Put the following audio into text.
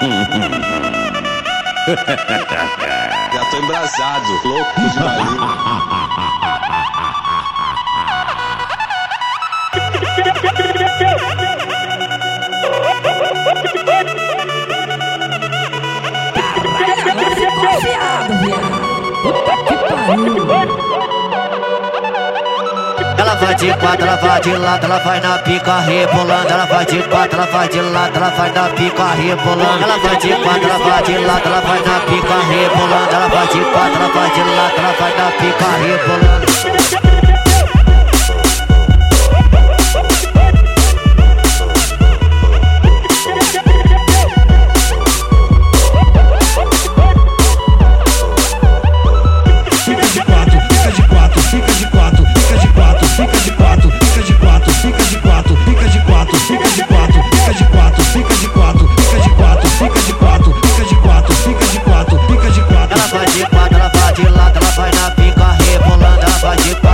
Já tô embrasado, louco de. Agora ficou viado, viado. Puta que pariu. Ela vai de quatro, ela vai de lado, ela vai na pica rebolando. Ela vai de quatro, ela vai de lado, ela vai na pica rebolando. Ela vai de quatro, ela vai de lado, ela vai na pica rebolando. Ela vai de quatro, ela vai de lado, ela vai na pica rebolando. Vai na pica rebolando. Vai de quatro,